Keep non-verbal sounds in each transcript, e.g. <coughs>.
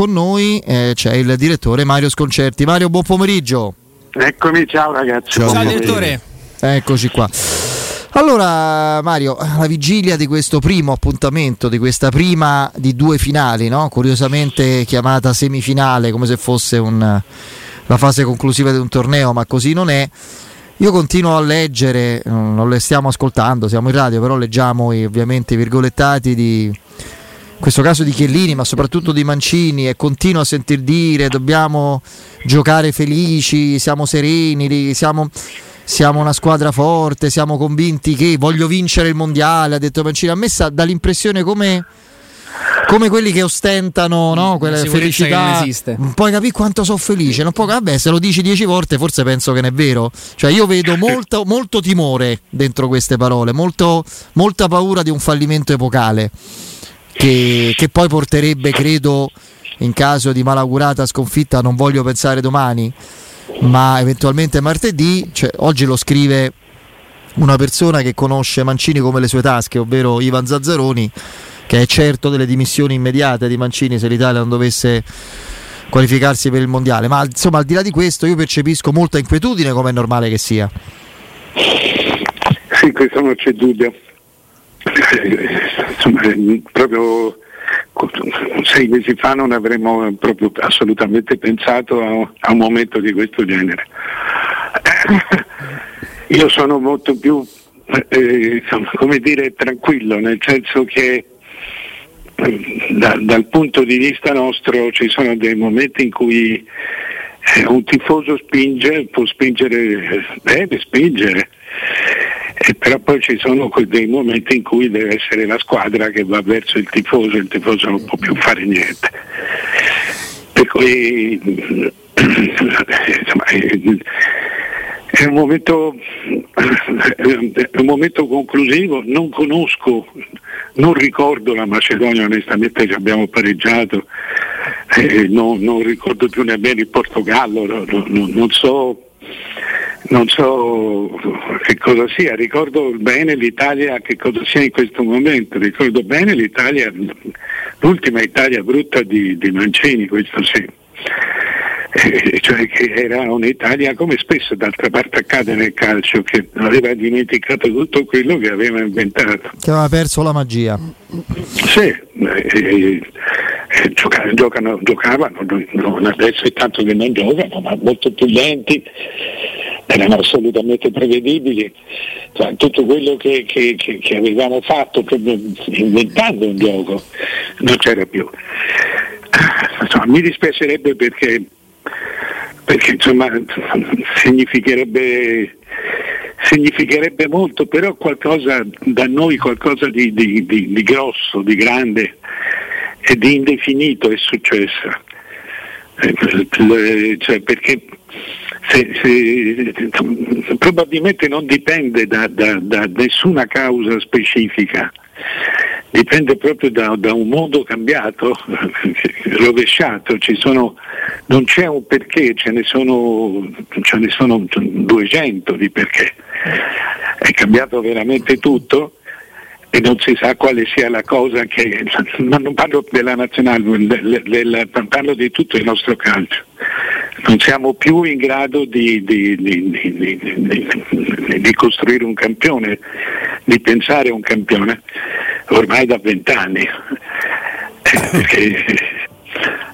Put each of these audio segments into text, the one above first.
con noi eh, c'è il direttore Mario Sconcerti. Mario, buon pomeriggio. Eccomi, ciao ragazzi. Ciao, ciao direttore. Eccoci qua. Allora Mario, la vigilia di questo primo appuntamento, di questa prima di due finali, no? curiosamente chiamata semifinale come se fosse un, la fase conclusiva di un torneo, ma così non è. Io continuo a leggere, non le stiamo ascoltando, siamo in radio, però leggiamo ovviamente i virgolettati di questo caso di Chiellini, ma soprattutto di Mancini e continuo a sentir dire dobbiamo giocare felici, siamo sereni, siamo siamo una squadra forte, siamo convinti che voglio vincere il mondiale, ha detto Mancini. A me sa, dà l'impressione come, come quelli che ostentano no? quella felicità. Non puoi capire quanto sono felice. Non puoi, vabbè, se lo dici dieci volte, forse penso che non è vero. Cioè, io vedo molto, molto timore dentro queste parole, molto, molta paura di un fallimento epocale. Che, che poi porterebbe, credo, in caso di malaugurata sconfitta, non voglio pensare domani ma eventualmente martedì, cioè, oggi lo scrive una persona che conosce Mancini come le sue tasche, ovvero Ivan Zazzaroni, che è certo delle dimissioni immediate di Mancini se l'Italia non dovesse qualificarsi per il mondiale. Ma insomma, al di là di questo, io percepisco molta inquietudine, come è normale che sia. Sì, questo non c'è dubbio. Insomma, proprio sei mesi fa non avremmo proprio assolutamente pensato a, un momento di questo genere. Io sono molto più, eh, come dire, tranquillo, nel senso che da, dal punto di vista nostro ci sono dei momenti in cui eh, un tifoso spinge, può spingere, deve spingere, e però poi ci sono dei momenti in cui deve essere la squadra che va verso il tifoso, il tifoso non può più fare niente. Per cui insomma, è un momento, è un momento conclusivo, non conosco, non ricordo la Macedonia, onestamente ci abbiamo pareggiato, eh, non, non, ricordo più nemmeno il Portogallo, no, no, non so non so che cosa sia, ricordo bene l'Italia che cosa sia in questo momento, ricordo bene l'Italia, l'ultima Italia brutta di, di Mancini, questo sì. Eh, cioè che era un'Italia come spesso d'altra parte accade nel calcio che aveva dimenticato tutto quello che aveva inventato. Che aveva perso la magia. Sì eh, eh, giocano, giocano, giocavano non adesso è tanto che non giocano ma molto più lenti erano assolutamente prevedibili, cioè, tutto quello che, che, che, che, avevamo fatto inventando un gioco non c'era più. Insomma, mi dispiacerebbe perché, perché insomma, significherebbe, significherebbe, molto, però qualcosa da noi, qualcosa di, di, di, di grosso, di grande e di indefinito è successo. Eh, cioè, perché se, se, probabilmente non dipende da, da, da, nessuna causa specifica, dipende proprio da, da un mondo cambiato, <laughs> rovesciato, sono, non c'è un perché, ce ne, sono, ce ne sono 200 di perché. È cambiato veramente tutto e non si sa quale sia la cosa che, <laughs> ma non parlo della nazionale, parlo di tutto il nostro calcio non siamo più in grado di, di, di, di, costruire un campione, di pensare a un campione, ormai da vent'anni. Eh,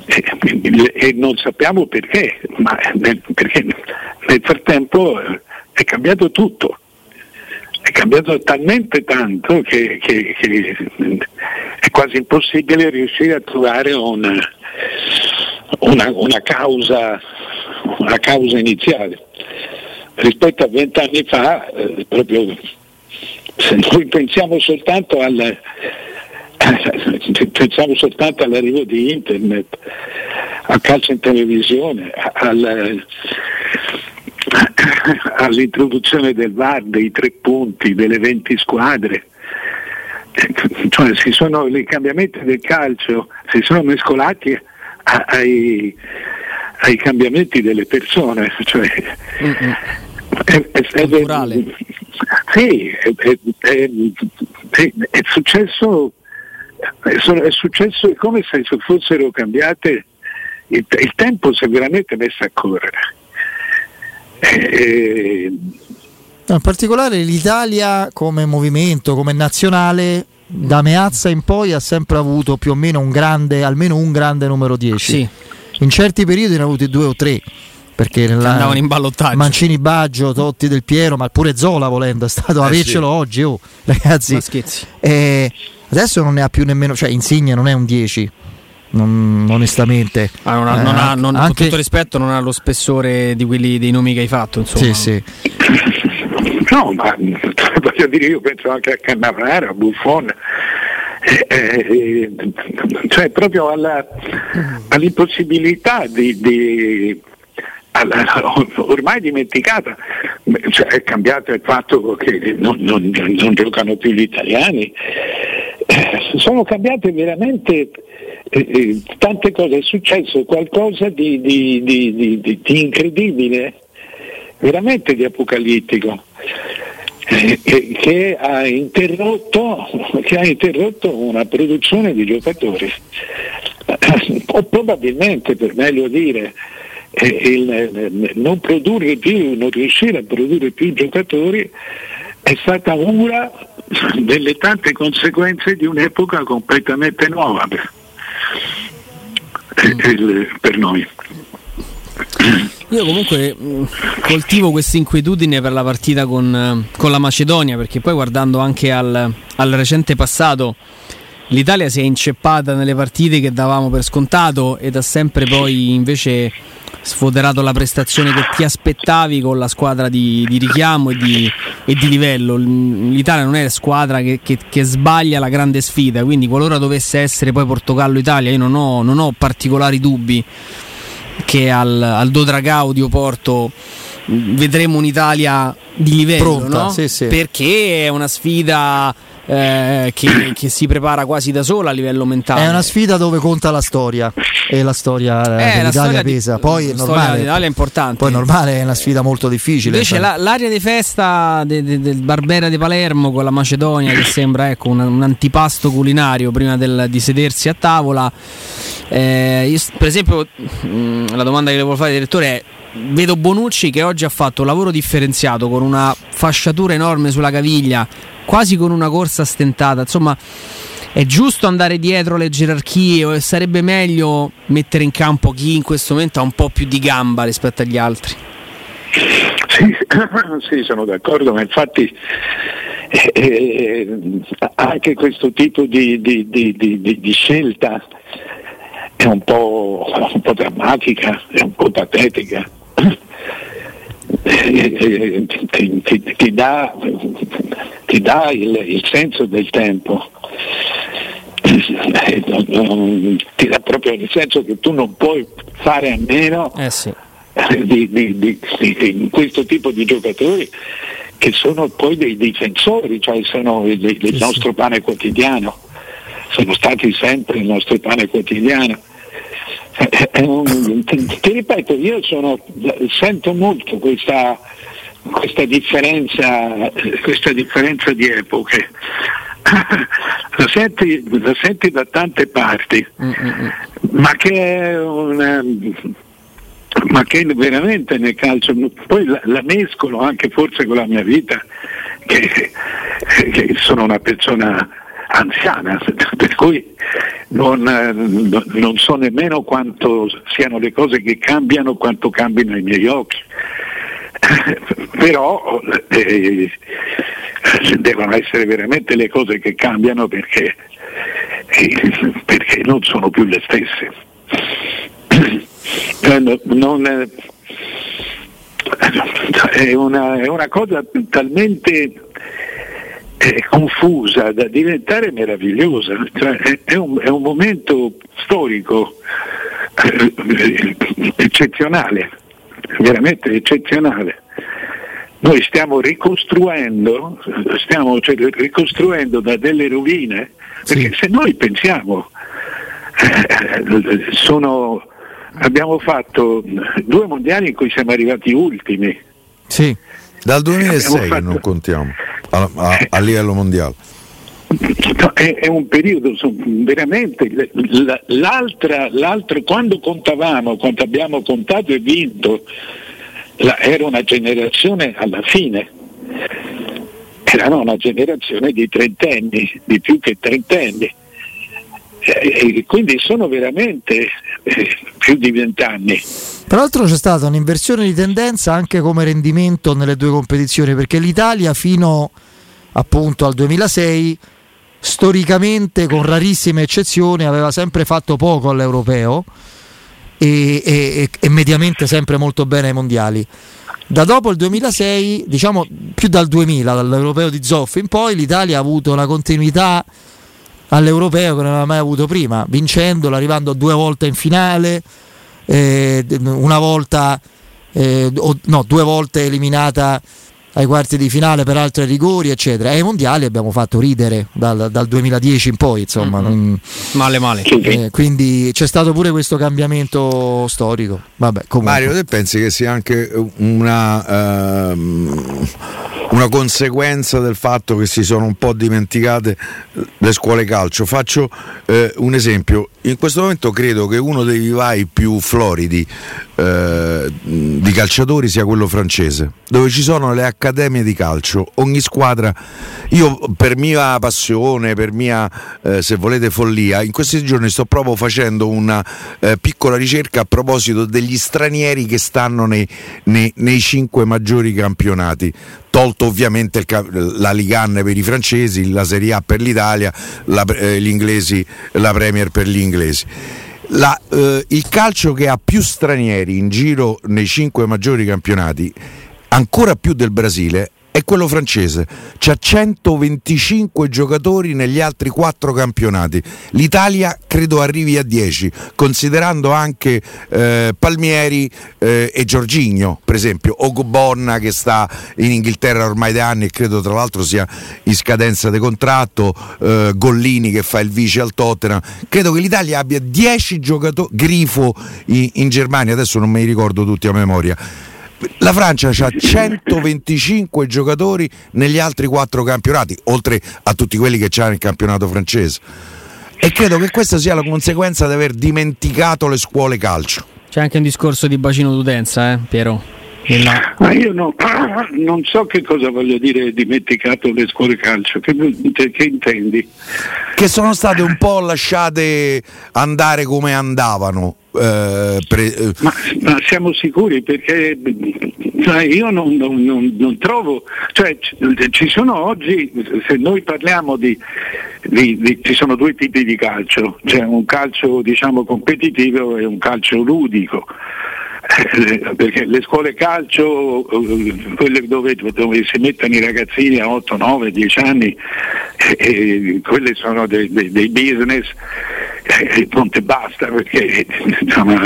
<laughs> e non sappiamo perché, ma nel, perché nel frattempo è cambiato tutto, è cambiato talmente tanto che, che, che è quasi impossibile riuscire a trovare un, una, una, causa, una causa iniziale. Rispetto a vent'anni fa, eh, proprio, se noi pensiamo soltanto al, <coughs> pensiamo soltanto all'arrivo di internet, al calcio in televisione, al, <coughs> all'introduzione del VAR, dei tre punti, delle 20 squadre, cioè sono, i cambiamenti del calcio si sono mescolati ai, ai cambiamenti delle persone. Cioè, mm-hmm. è, è, è, sì, è, successo, è successo come se fossero cambiate il, il tempo si è veramente messo a correre. Eh, in particolare l'Italia come movimento, come nazionale, da Meazza in poi ha sempre avuto più o meno un grande, almeno un grande numero 10. Sì. In certi periodi ne ha avuti due o tre perché nella, andavano in ballottaggio Mancini Baggio, Totti del Piero ma pure Zola volendo è stato eh avercelo sì. oggi oh, ragazzi eh, adesso non ne ha più nemmeno cioè Insigne non è un 10 non, onestamente ah, non ha, eh, non ha, non, anche... con tutto rispetto non ha lo spessore di quelli dei nomi che hai fatto insomma. sì sì no ma <laughs> voglio dire io penso anche a Cannavaro a Buffon eh, eh, cioè proprio alla, all'impossibilità di, di <laughs> ormai dimenticata, cioè, è cambiato il fatto che non, non, non giocano più gli italiani, eh, sono cambiate veramente eh, eh, tante cose, è successo qualcosa di, di, di, di incredibile, veramente di apocalittico. Eh, che, ha che, ha interrotto, una produzione di giocatori o probabilmente per meglio dire il, non produrre più, non riuscire a produrre più giocatori è stata una delle tante conseguenze di un'epoca completamente nuova per, mm. per noi. Io comunque mm, coltivo questa inquietudine per la partita con, con, la Macedonia perché poi guardando anche al, al recente passato l'Italia si è inceppata nelle partite che davamo per scontato ed ha sempre poi invece sfoderato la prestazione che ti aspettavi con la squadra di, di richiamo e di, e di, livello. L'Italia non è la squadra che, che, che, sbaglia la grande sfida, quindi qualora dovesse essere poi Portogallo-Italia, io non ho, non ho particolari dubbi che al, al Dodra Gaudio Porto vedremo un'Italia di livello, Pronta, no? sì, sì. perché è una sfida eh, che, che, si prepara quasi da sola a livello mentale. È una sfida dove conta la storia e la storia eh, dell'Italia pesa. Di, poi è normale. L'Italia è importante. Poi è normale, è una sfida molto difficile. Invece la, l'area di festa de, de, del Barbera di Palermo con la Macedonia che sembra ecco, un, un antipasto culinario prima del, di sedersi a tavola. Eh, io, per esempio, mh, mm, la domanda che le volevo fare direttore è vedo Bonucci che oggi ha fatto un lavoro differenziato con una fasciatura enorme sulla caviglia, quasi con una corsa stentata. Insomma, è giusto andare dietro le gerarchie o sarebbe meglio mettere in campo chi in questo momento ha un po' più di gamba rispetto agli altri? Sì, <coughs> sì sono d'accordo, ma infatti eh, eh, anche questo tipo di, di, di, di scelta è un po', un po' drammatica, è un po' patetica ti, ti, ti, dà, ti dà il, il, senso del tempo, ti dà proprio il senso che tu non puoi fare a meno eh sì. di, di, di, di, questo tipo di giocatori che sono poi dei difensori, cioè sono il, il nostro pane quotidiano, sono stati sempre il nostro pane quotidiano ti, ti, ripeto, io sono, sento molto questa, questa, differenza, questa differenza di epoche. La senti, la senti, da tante parti, mm-hmm. ma che è una, ma che veramente nel calcio, poi la, la, mescolo anche forse con la mia vita, che, che sono una persona anziana, per cui non, non, so nemmeno quanto siano le cose che cambiano, quanto cambino ai miei occhi. <laughs> Però eh, devono essere veramente le cose che cambiano perché, eh, perché non sono più le stesse. <clears throat> Eh, non, eh, è, una, è una cosa talmente è confusa da diventare meravigliosa, cioè, è, è, un, è, un, momento storico eh, eccezionale, veramente eccezionale. Noi stiamo ricostruendo, stiamo cioè, ricostruendo da delle rovine, perché sì. se noi pensiamo, eh, sono, abbiamo fatto due mondiali in cui siamo arrivati ultimi. Sì. Dal 2006 fatto... non contiamo a, a, a livello mondiale. è, è, un periodo veramente l'altra, l'altro, quando contavamo, quando abbiamo contato e vinto, la, era una generazione alla fine, era una generazione di trentenni, di più che trentenni. E quindi sono veramente eh, più di vent'anni. Tra l'altro c'è stata un'inversione di tendenza anche come rendimento nelle due competizioni, perché l'Italia fino appunto al 2006 storicamente con rarissime eccezioni aveva sempre fatto poco all'europeo e, e, e mediamente sempre molto bene ai mondiali. Da dopo il 2006, diciamo più dal 2000, dall'europeo di Zoff in poi, l'Italia ha avuto una continuità all'europeo che non aveva mai avuto prima, vincendolo, arrivando due volte in finale, eh, una volta, eh, no, due volte eliminata ai quarti di finale per altri rigori, eccetera. E ai mondiali abbiamo fatto ridere dal, dal 2010 in poi, insomma. Mm-hmm. Non, male, male. Eh, quindi c'è stato pure questo cambiamento storico. Vabbè, Mario, te pensi che sia anche una. Uh, una conseguenza del fatto che si sono un po' dimenticate le scuole calcio. Faccio eh, un esempio, in questo momento credo che uno dei vivai più floridi eh, di calciatori sia quello francese, dove ci sono le accademie di calcio, ogni squadra, io per mia passione, per mia, eh, se volete, follia, in questi giorni sto proprio facendo una eh, piccola ricerca a proposito degli stranieri che stanno nei, nei, nei cinque maggiori campionati tolto ovviamente il, la Ligan per i francesi, la Serie A per l'Italia, la, eh, la Premier per gli inglesi. La, eh, il calcio che ha più stranieri in giro nei cinque maggiori campionati, ancora più del Brasile, è quello francese. C'ha 125 giocatori negli altri quattro campionati. L'Italia credo arrivi a 10, considerando anche eh, Palmieri eh, e Giorginio, per esempio, Ogbonna che sta in Inghilterra ormai da anni e credo tra l'altro sia in scadenza di contratto, eh, Gollini che fa il vice al Tottenham. Credo che l'Italia abbia 10 giocatori, Grifo in, in Germania, adesso non me li ricordo tutti a memoria la Francia ha 125 giocatori negli altri quattro campionati, oltre a tutti quelli che c'ha nel campionato francese. E credo che questa sia la conseguenza di aver dimenticato le scuole calcio. C'è anche un discorso di bacino d'utenza, eh, Piero? Ma io no, non so che cosa voglio dire dimenticato le scuole calcio, che, che, intendi? Che sono state un po' lasciate andare come andavano. Eh, pre... Eh. ma, ma, siamo sicuri perché cioè, io non, non, non, non, trovo, cioè ci sono oggi, se noi parliamo di, di, di, ci sono due tipi di calcio, c'è un calcio diciamo competitivo e un calcio ludico. Eh, perché le scuole calcio, quelle dove, dove, si mettono i ragazzini a 8, 9, 10 anni, eh, quelle sono dei, dei, dei business eh, punto e basta perché insomma,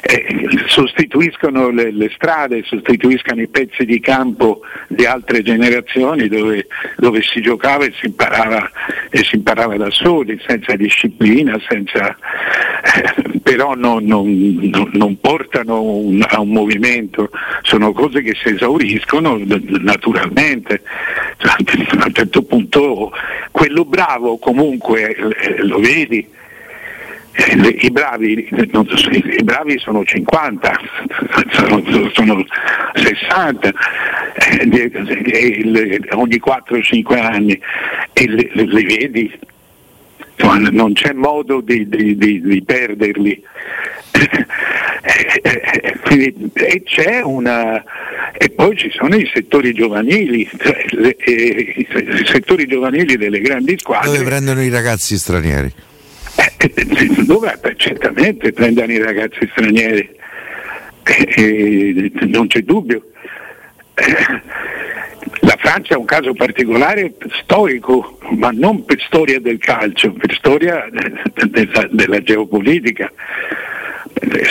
eh, sostituiscono le, le, strade, sostituiscono i pezzi di campo di altre generazioni dove, dove si giocava e si, imparava, e si imparava da soli, senza disciplina, senza, eh, però non, non, non portano un, a un movimento, sono cose che si esauriscono naturalmente. Cioè, a un certo punto quello bravo comunque eh, lo vedi eh, I bravi, I bravi, sono 50, sono, sono 60, eh, ogni 4-5 anni e le vedi, non c'è modo di, di, di, di perderli. e una e poi ci sono i settori giovanili, cioè, eh, i settori giovanili delle grandi squadre. Dove prendono i ragazzi stranieri? Eh, dove certamente prendono i ragazzi stranieri, eh, non c'è dubbio. La Francia è un caso particolare storico, ma non per storia del calcio, per storia della, della geopolitica.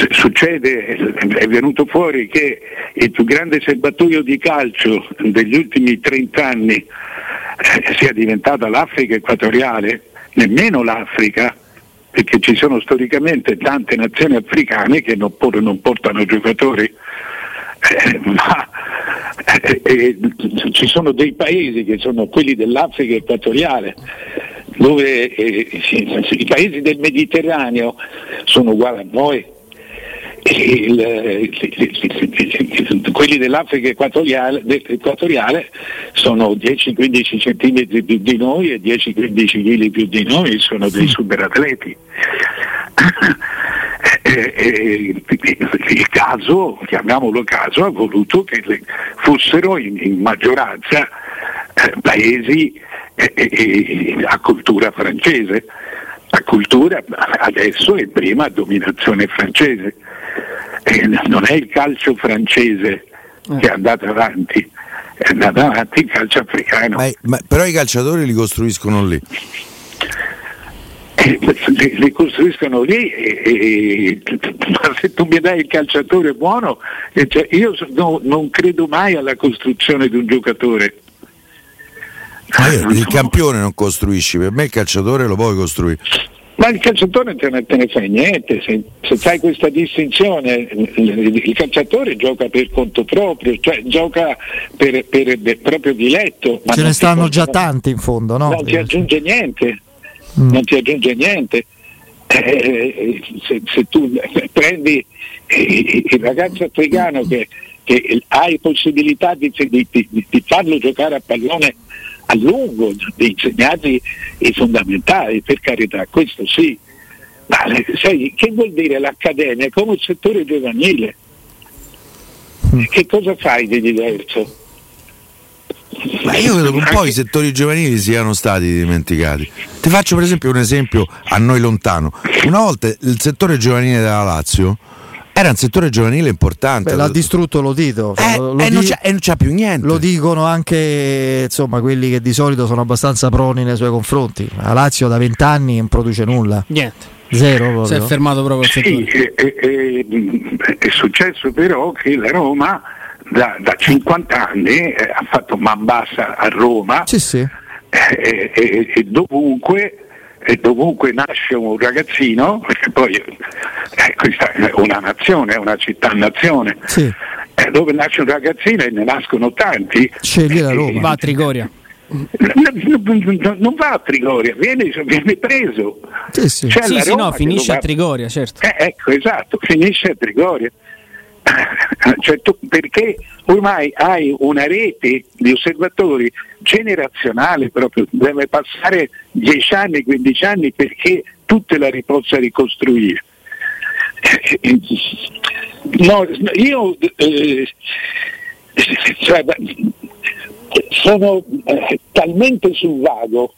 Succede, è venuto fuori che il più grande serbatoio di calcio degli ultimi 30 anni eh, sia diventata l'Africa equatoriale, nemmeno l'Africa, perché ci sono storicamente tante nazioni africane che non, non portano giocatori. Eh, ma eh, eh, ci sono dei paesi che sono quelli dell'Africa equatoriale dove eh, i paesi del Mediterraneo sono uguali a noi quelli dell'Africa equatoriale, equatoriale sono 10-15 cm più di noi e 10-15 kg più di noi, sono dei superatleti. <coughs> il caso, chiamiamolo caso, ha voluto che fossero in, in maggioranza eh, paesi eh, eh, a cultura francese, a cultura adesso e prima a dominazione francese eh, non è il calcio francese che è andato avanti, è andato avanti il calcio africano. Ma, ma, però i calciatori li costruiscono lì. Eh, li, li, costruiscono lì e, e, ma se tu mi dai il calciatore buono eh, cioè io no, non credo mai alla costruzione di un giocatore ma io, il campione non costruisci per me il calciatore lo puoi costruire ma il calciatore te ne, te ne fai niente, se, se fai questa distinzione, il, il, calciatore gioca per conto proprio, cioè gioca per, per, per proprio diletto. Ce ne stanno già tanti in fondo, no? Non ti aggiunge niente, mm. non ti aggiunge niente. Eh, se, se, tu prendi il ragazzo africano che, che hai possibilità di, di, di, di farlo giocare a pallone a lungo di insegnargli i fondamentali, per carità, questo sì. Ma sai, che vuol dire l'accademia come il settore giovanile? Mm. Che cosa fai di diverso? Ma io credo che un po' i settori giovanili siano stati dimenticati. Ti faccio per esempio un esempio a noi lontano. Una volta il settore giovanile della Lazio era un settore giovanile importante. Beh, l'ha distrutto lo Tito. Eh, lo, lo e, non e, non c'è, più niente. Lo dicono anche insomma, quelli che di solito sono abbastanza proni nei suoi confronti. La Lazio da vent'anni non produce nulla. Niente. Zero proprio. Si è fermato proprio il settore. Sì, è, è, è, successo però che la Roma da, da 50 anni eh, ha fatto man bassa a Roma sì, sì. Eh, e dovunque e dovunque nasce un ragazzino, perché poi eh, questa è una nazione, è una città-nazione, sì. eh, dove nasce un ragazzino e ne nascono tanti. Scegli la Roma. Va a Trigoria. Non va a Trigoria, viene, viene preso. Sì, sì. sì, sì no, finisce a Trigoria, certo. Eh, ecco, esatto, finisce a Trigoria. <laughs> Cioè, tu, perché ormai hai una rete di osservatori generazionale proprio, deve passare 10 anni, 15 anni perché tu te la possa ricostruire. No, io eh, cioè, sono eh, talmente sul vago,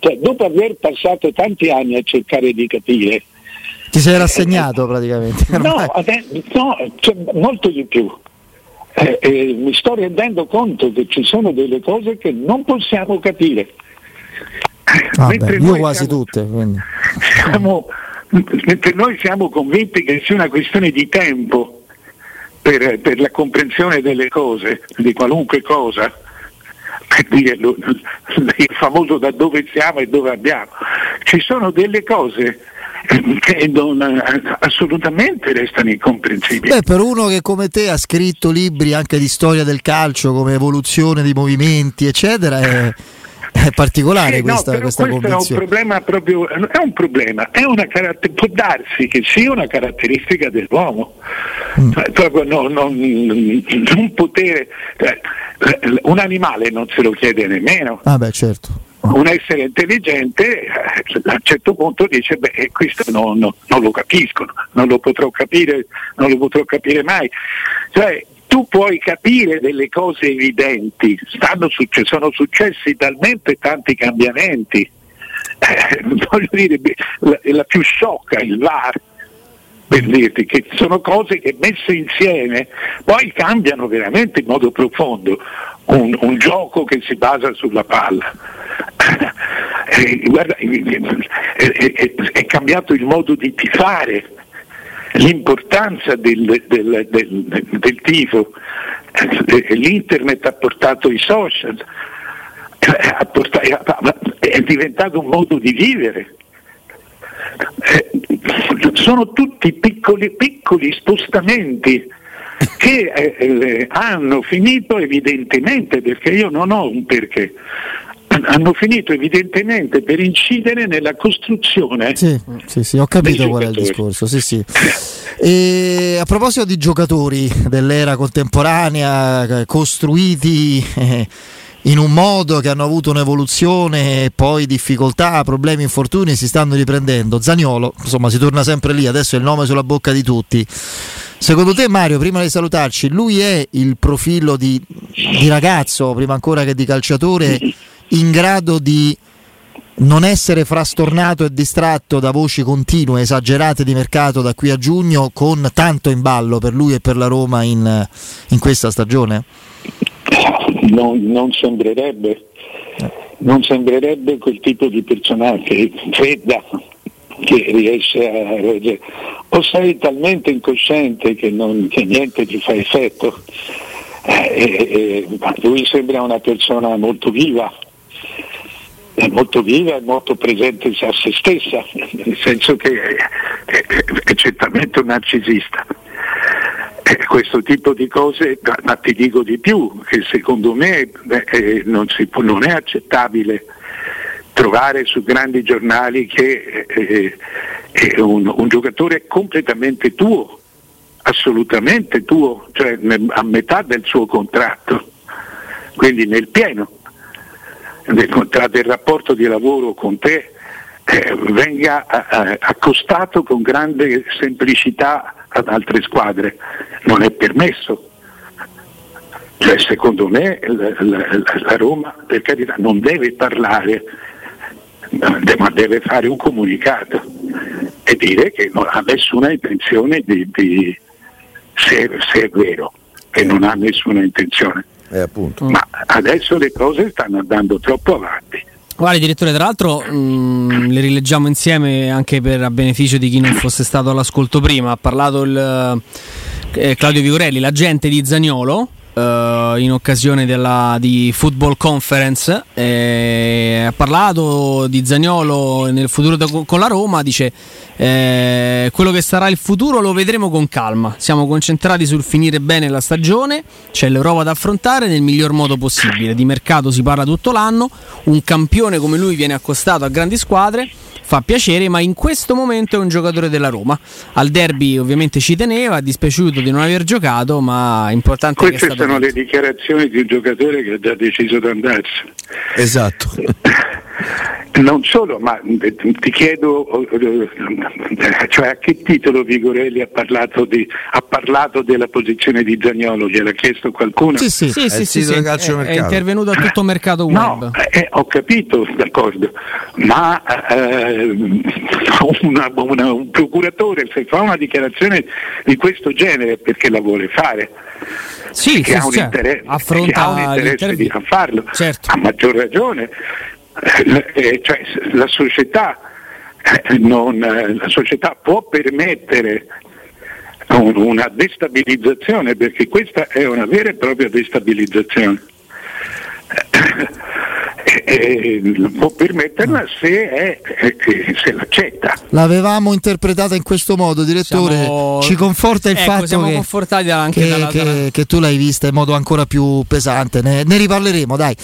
cioè, dopo aver passato tanti anni a cercare di capire, ti sei rassegnato praticamente? <laughs> No, no cioè, molto di più. Eh, eh, mi sto rendendo conto che ci sono delle cose che non possiamo capire. Vabbè, io quasi siamo, tutte. Siamo, mentre noi siamo convinti che sia una questione di tempo per, per la comprensione delle cose, di qualunque cosa, per dire il famoso da dove siamo e dove andiamo, ci sono delle cose che non, assolutamente restano incomprensibili. Beh, per uno che come te ha scritto libri anche di storia del calcio, come evoluzione di movimenti, eccetera, è, è particolare sì, questa, no, questa questo. È un problema proprio, è un problema, è una caratter- può darsi che sia una caratteristica dell'uomo, mm. cioè, proprio no, non, non poter, cioè, un animale non se lo chiede nemmeno. Ah beh, certo un essere intelligente eh, a un certo punto dice beh questo non, non, lo capisco, non lo potrò capire, non lo potrò capire mai. Cioè, tu puoi capire delle cose evidenti, succe- sono successi talmente tanti cambiamenti. Eh, <laughs> voglio dire, la, la più sciocca, il VAR, per dirti che sono cose che messe insieme poi cambiano veramente in modo profondo un, un gioco che si basa sulla palla. <laughs> Eh, guarda, è, è, è, cambiato il modo di tifare, l'importanza del, del, del, del tifo, eh, l'internet ha portato i social, ha portato, è diventato un modo di vivere. Eh, sono tutti piccoli, piccoli spostamenti che eh, hanno finito evidentemente, perché io non ho un perché, hanno finito evidentemente per incidere nella costruzione. Sì, sì, sì ho capito qual è il discorso. Sì, sì. E a proposito di giocatori dell'era contemporanea, costruiti eh, in un modo che hanno avuto un'evoluzione, poi difficoltà, problemi, infortuni, si stanno riprendendo. Zaniolo, insomma, si torna sempre lì, adesso è il nome sulla bocca di tutti. Secondo te, Mario, prima di salutarci, lui è il profilo di, di ragazzo, prima ancora che di calciatore, in grado di non essere frastornato e distratto da voci continue, esagerate di mercato da qui a giugno, con tanto in ballo per lui e per la Roma in, in questa stagione? Non, non, sembrerebbe, non sembrerebbe quel tipo di personaggio fredda che riesce a reggere. O sei talmente incosciente che, non, che niente ti fa effetto. Eh, eh, lui sembra una persona molto viva, è molto viva e molto presente a se stessa, <laughs> nel senso che è, è, è certamente un narcisista. E questo tipo di cose, ma ti dico di più, che secondo me beh, non, può, non, è accettabile trovare su grandi giornali che eh, eh, un, un giocatore completamente tuo, assolutamente tuo, cioè a metà del suo contratto, quindi nel pieno del, del rapporto di lavoro con te eh, venga eh, accostato con grande semplicità ad altre squadre. Non è permesso. Cioè, secondo me la, la, la Roma, per carità, non deve parlare, ma deve fare un comunicato e dire che non ha nessuna intenzione di, di se, se è vero che non ha nessuna intenzione eh, Ma adesso le cose stanno andando troppo avanti. Guardi direttore, tra l'altro mh, mm, le rileggiamo insieme anche per a beneficio di chi non fosse stato all'ascolto prima. Ha parlato il, eh, Claudio Vigorelli, l'agente di Zagnolo, Uh, in occasione della, di Football Conference eh, ha parlato di Zagnolo nel futuro da, con la Roma dice eh, quello che sarà il futuro lo vedremo con calma. Siamo concentrati sul finire bene la stagione c'è l'Europa da affrontare nel miglior modo possibile. Di mercato si parla tutto l'anno un campione come lui viene accostato a grandi squadre fa piacere, ma in questo momento è un giocatore della Roma. Al derby ovviamente ci teneva, è dispiaciuto di non aver giocato, ma è importante Queste che sono le dichiarazioni di un giocatore che ha già deciso di andarsene. Esatto. <laughs> Non solo, ma ti chiedo, cioè a che titolo Vigorelli ha parlato, di, ha parlato della posizione di Zagnolo? Gliel'ha chiesto qualcuno? Sì, sì, sì, sì, sì, sì. È, è, intervenuto a tutto il mercato web. No, eh, ho capito, d'accordo, ma eh, una, una, un procuratore se fa una dichiarazione di questo genere perché la vuole fare. Sì, che sì, ha un cioè, interesse, affronta ha un interesse di non farlo, certo. a maggior ragione eh, cioè, la, società, eh, non, eh, la società può permettere un, una destabilizzazione perché questa è una vera e propria destabilizzazione. Eh, può permetterla se, è, se, l'accetta. L'avevamo interpretata in questo modo, direttore. Siamo... Ci conforta il ecco, fatto che, che, dalla... che, che, tu l'hai vista in modo ancora più pesante. Ne, ne riparleremo, dai.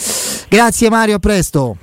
Grazie Mario, a presto.